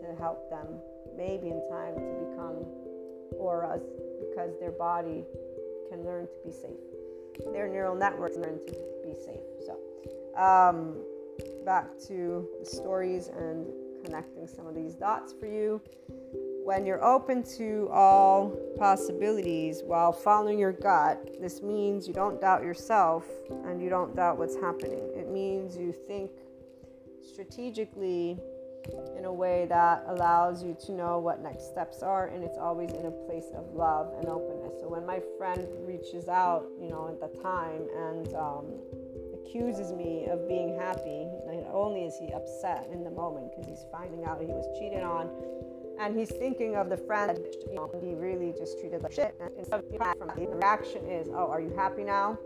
to help them, maybe in time, to become auras because their body can learn to be safe. Their neural networks learn to be safe. So, um, back to the stories and connecting some of these dots for you. When you're open to all possibilities while following your gut, this means you don't doubt yourself and you don't doubt what's happening. It means you think strategically in a way that allows you to know what next steps are and it's always in a place of love and openness so when my friend reaches out you know at the time and um, accuses me of being happy. Not only is he upset in the moment because he's finding out he was cheated on, and he's thinking of the friend that you know, he really just treated like shit. And instead of from the reaction is, "Oh, are you happy now?"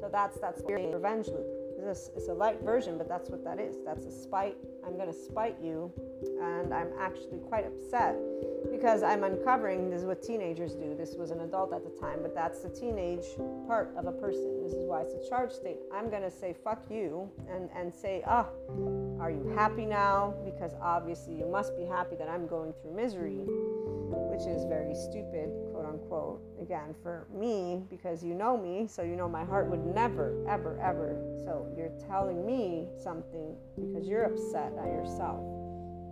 So that's that's revenge loop. This is a light version, but that's what that is. That's a spite. I'm going to spite you, and I'm actually quite upset because I'm uncovering this is what teenagers do. This was an adult at the time, but that's the teenage part of a person. This is why it's a charge state. I'm going to say fuck you and, and say, ah, oh, are you happy now? Because obviously you must be happy that I'm going through misery, which is very stupid, quote unquote. Again, for me, because you know me, so you know my heart would never, ever, ever. So you're telling me something because you're upset at yourself,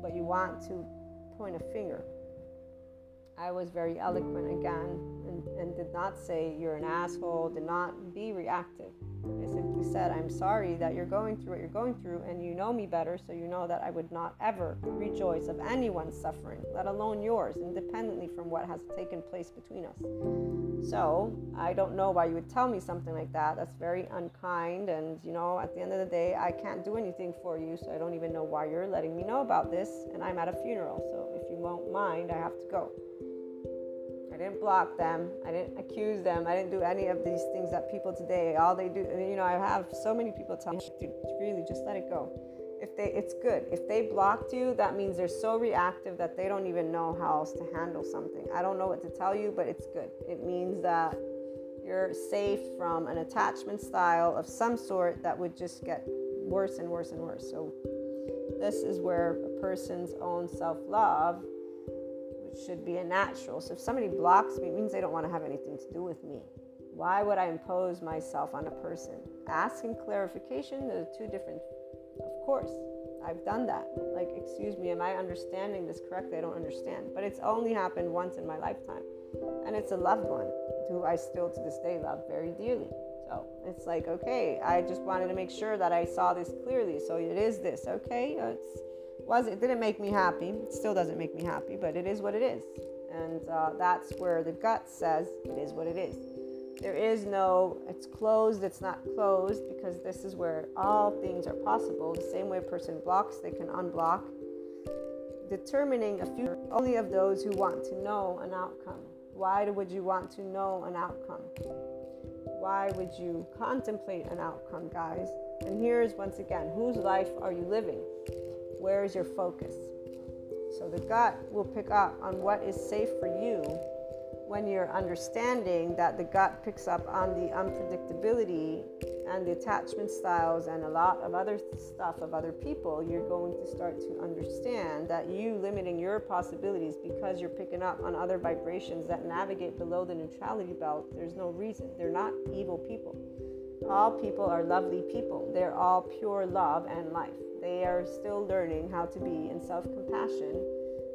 but you want to point a finger I was very eloquent again and, and did not say you're an asshole, did not be reactive. I simply said, I'm sorry that you're going through what you're going through, and you know me better, so you know that I would not ever rejoice of anyone's suffering, let alone yours, independently from what has taken place between us. So I don't know why you would tell me something like that. That's very unkind, and you know, at the end of the day, I can't do anything for you, so I don't even know why you're letting me know about this, and I'm at a funeral, so if you won't mind, I have to go. Didn't block them. I didn't accuse them. I didn't do any of these things that people today, all they do, you know, I have so many people tell me, really just let it go. If they, it's good. If they blocked you, that means they're so reactive that they don't even know how else to handle something. I don't know what to tell you, but it's good. It means that you're safe from an attachment style of some sort that would just get worse and worse and worse. So, this is where a person's own self love should be a natural. So if somebody blocks me, it means they don't want to have anything to do with me. Why would I impose myself on a person? Asking clarification, are two different. Of course, I've done that. Like, excuse me, am I understanding this correctly? I don't understand. But it's only happened once in my lifetime. And it's a loved one who I still to this day love very dearly. So So it's like, okay, I just wanted to make sure that I saw this clearly. So it is this, okay? It's was it didn't make me happy. It still doesn't make me happy, but it is what it is. And uh, that's where the gut says it is what it is. There is no, it's closed, it's not closed, because this is where all things are possible. The same way a person blocks, they can unblock. Determining a future only of those who want to know an outcome. Why would you want to know an outcome? Why would you contemplate an outcome, guys? And here's once again whose life are you living? Where is your focus? So the gut will pick up on what is safe for you when you're understanding that the gut picks up on the unpredictability and the attachment styles and a lot of other stuff of other people, you're going to start to understand that you limiting your possibilities because you're picking up on other vibrations that navigate below the neutrality belt. There's no reason. They're not evil people. All people are lovely people. They're all pure love and life. They are still learning how to be in self compassion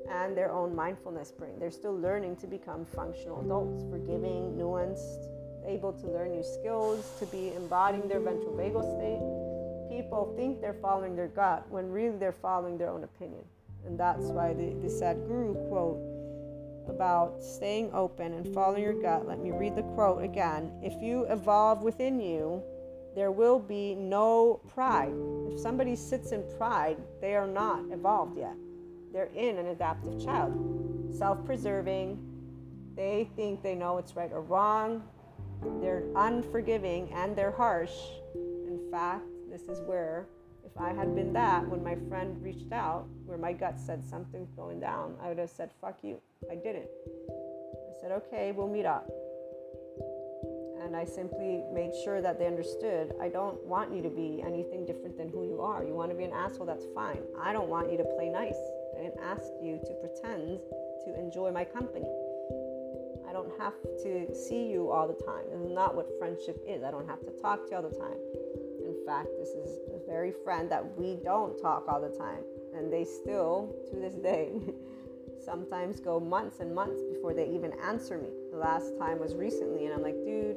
and their own mindfulness brain. They're still learning to become functional adults, forgiving, nuanced, able to learn new skills, to be embodying their ventral vagal state. People think they're following their gut when really they're following their own opinion. And that's why the, the Sadhguru quote about staying open and following your gut. Let me read the quote again. If you evolve within you, there will be no pride. If somebody sits in pride, they are not evolved yet they're in an adaptive child, self preserving. They think they know what's right or wrong. They're unforgiving and they're harsh. In fact, this is where, if I had been that when my friend reached out, where my gut said something's going down, I would have said, fuck you. I didn't. I said, okay, we'll meet up. And I simply made sure that they understood I don't want you to be anything different than who you are. You want to be an asshole, that's fine. I don't want you to play nice. I didn't ask you to pretend to enjoy my company. I don't have to see you all the time. This is not what friendship is. I don't have to talk to you all the time. In fact, this is a very friend that we don't talk all the time. And they still, to this day, sometimes go months and months before they even answer me. The last time was recently, and I'm like, dude.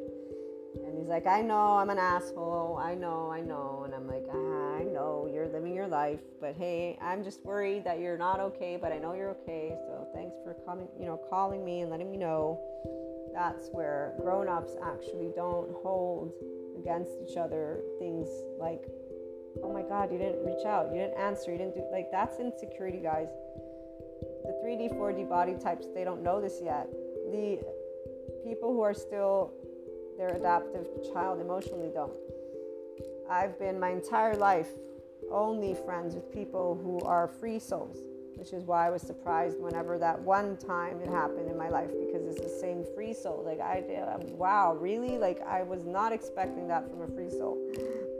He's like, I know I'm an asshole. I know, I know. And I'm like, ah, I know you're living your life, but hey, I'm just worried that you're not okay, but I know you're okay. So thanks for coming, you know, calling me and letting me know. That's where grown-ups actually don't hold against each other things like, oh my God, you didn't reach out, you didn't answer, you didn't do like that's insecurity, guys. The 3D, 4D body types, they don't know this yet. The people who are still their adaptive child emotionally don't. I've been my entire life only friends with people who are free souls, which is why I was surprised whenever that one time it happened in my life because it's the same free soul. Like I um, wow, really? Like I was not expecting that from a free soul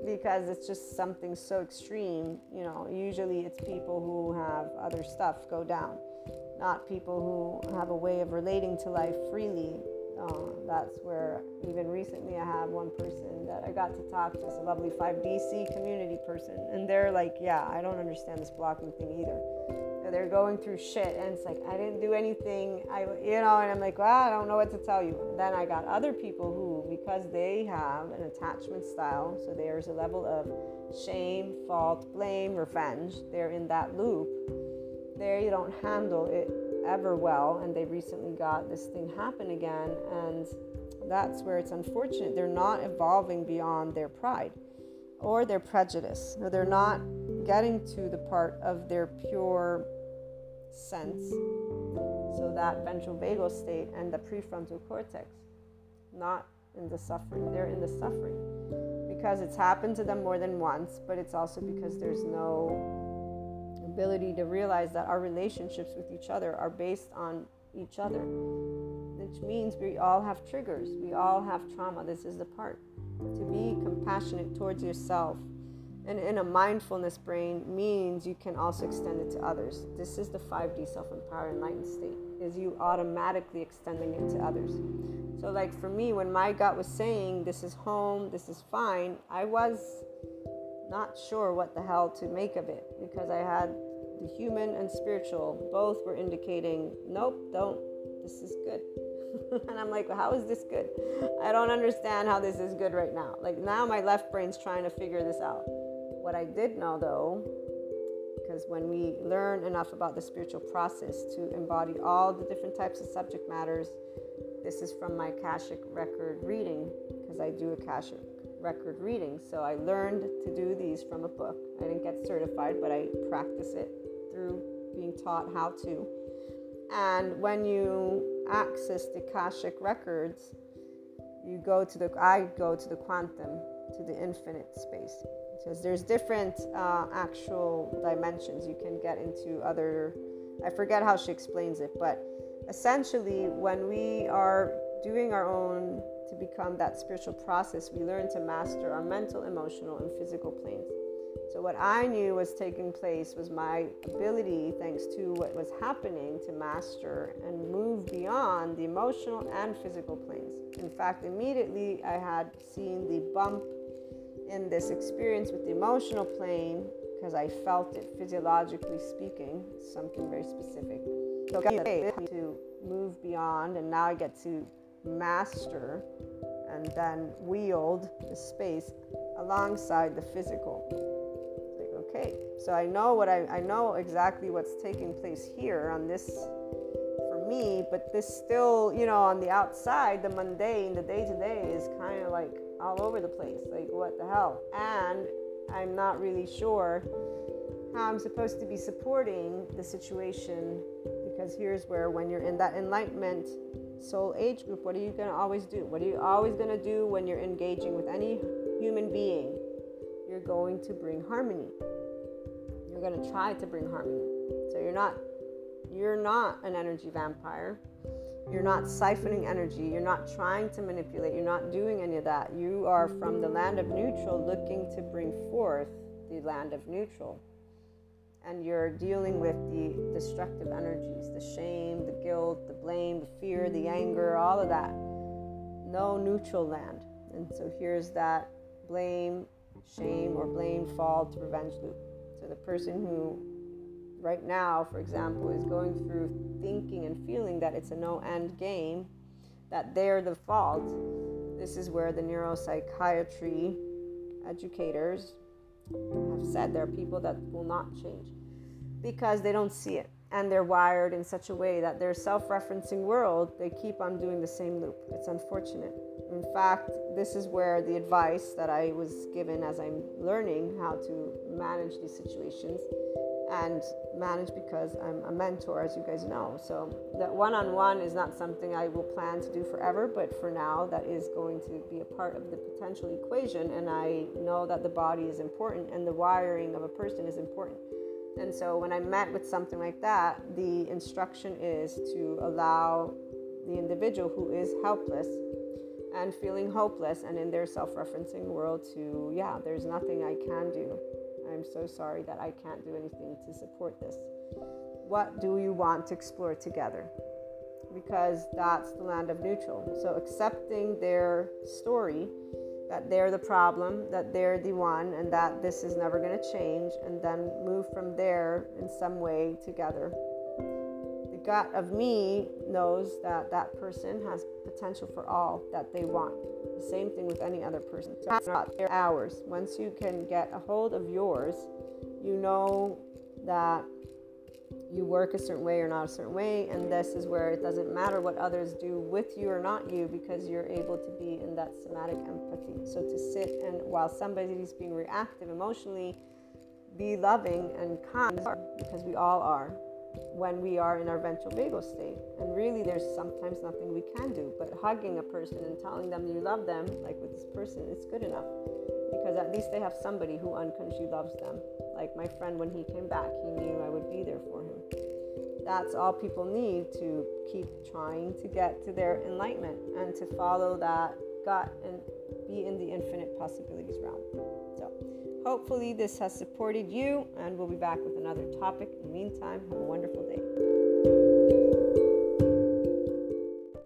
because it's just something so extreme. You know, usually it's people who have other stuff go down, not people who have a way of relating to life freely uh, that's where even recently I have one person that I got to talk to, this lovely 5DC community person, and they're like, "Yeah, I don't understand this blocking thing either." they're going through shit, and it's like I didn't do anything. I, you know, and I'm like, well, I don't know what to tell you. And then I got other people who, because they have an attachment style, so there's a level of shame, fault, blame, revenge. They're in that loop. There, you don't handle it ever well and they recently got this thing happen again and that's where it's unfortunate they're not evolving beyond their pride or their prejudice. Or they're not getting to the part of their pure sense. So that ventral vagal state and the prefrontal cortex not in the suffering. They're in the suffering because it's happened to them more than once but it's also because there's no ability to realize that our relationships with each other are based on each other, which means we all have triggers, we all have trauma. This is the part. To be compassionate towards yourself and in a mindfulness brain means you can also extend it to others. This is the 5D self-empowered enlightened state, is you automatically extending it to others. So like for me, when my gut was saying this is home, this is fine, I was not sure what the hell to make of it because I had the human and spiritual both were indicating, nope, don't, this is good. and I'm like, well, how is this good? I don't understand how this is good right now. Like now my left brain's trying to figure this out. What I did know though, because when we learn enough about the spiritual process to embody all the different types of subject matters, this is from my Akashic record reading, because I do a Akashic record reading. So I learned to do these from a book. I didn't get certified, but I practice it through being taught how to. And when you access the Akashic records, you go to the I go to the quantum, to the infinite space. Because there's different uh, actual dimensions. You can get into other. I forget how she explains it, but essentially, when we are doing our own to become that spiritual process, we learn to master our mental, emotional, and physical planes. So, what I knew was taking place was my ability, thanks to what was happening, to master and move beyond the emotional and physical planes. In fact, immediately I had seen the bump in this experience with the emotional plane because I felt it physiologically speaking, something very specific. So, I got to move beyond, and now I get to master and then wield the space alongside the physical. Like, okay, so I know what I, I know exactly what's taking place here on this for me, but this still, you know, on the outside, the mundane, the day to day is kind of like all over the place. Like, what the hell? And I'm not really sure how I'm supposed to be supporting the situation because here's where, when you're in that enlightenment soul age group, what are you going to always do? What are you always going to do when you're engaging with any human being? You're going to bring harmony. You're going to try to bring harmony. So you're not you're not an energy vampire. You're not siphoning energy. You're not trying to manipulate. You're not doing any of that. You are from the land of neutral looking to bring forth the land of neutral and you're dealing with the destructive energies the shame, the guilt, the blame, the fear, the anger, all of that. No neutral land. And so here's that blame, shame, or blame, fault, revenge loop. So the person who, right now, for example, is going through thinking and feeling that it's a no end game, that they're the fault, this is where the neuropsychiatry educators have said there are people that will not change because they don't see it. And they're wired in such a way that their self-referencing world they keep on doing the same loop. It's unfortunate. In fact this is where the advice that i was given as i'm learning how to manage these situations and manage because i'm a mentor as you guys know so that one-on-one is not something i will plan to do forever but for now that is going to be a part of the potential equation and i know that the body is important and the wiring of a person is important and so when I met with something like that, the instruction is to allow the individual who is helpless and feeling hopeless and in their self referencing world to, yeah, there's nothing I can do. I'm so sorry that I can't do anything to support this. What do you want to explore together? Because that's the land of neutral. So accepting their story that they're the problem, that they're the one, and that this is never going to change, and then move from there in some way together. Gut of me knows that that person has potential for all that they want. The same thing with any other person. So it's not their hours. Once you can get a hold of yours, you know that you work a certain way or not a certain way and this is where it doesn't matter what others do with you or not you because you're able to be in that somatic empathy so to sit and while somebody is being reactive emotionally be loving and kind because we all are when we are in our ventral vagal state and really there's sometimes nothing we can do but hugging a person and telling them you love them like with this person it's good enough because at least they have somebody who unconsciously loves them like my friend, when he came back, he knew I would be there for him. That's all people need to keep trying to get to their enlightenment and to follow that gut and be in the infinite possibilities realm. So, hopefully, this has supported you, and we'll be back with another topic. In the meantime, have a wonderful day.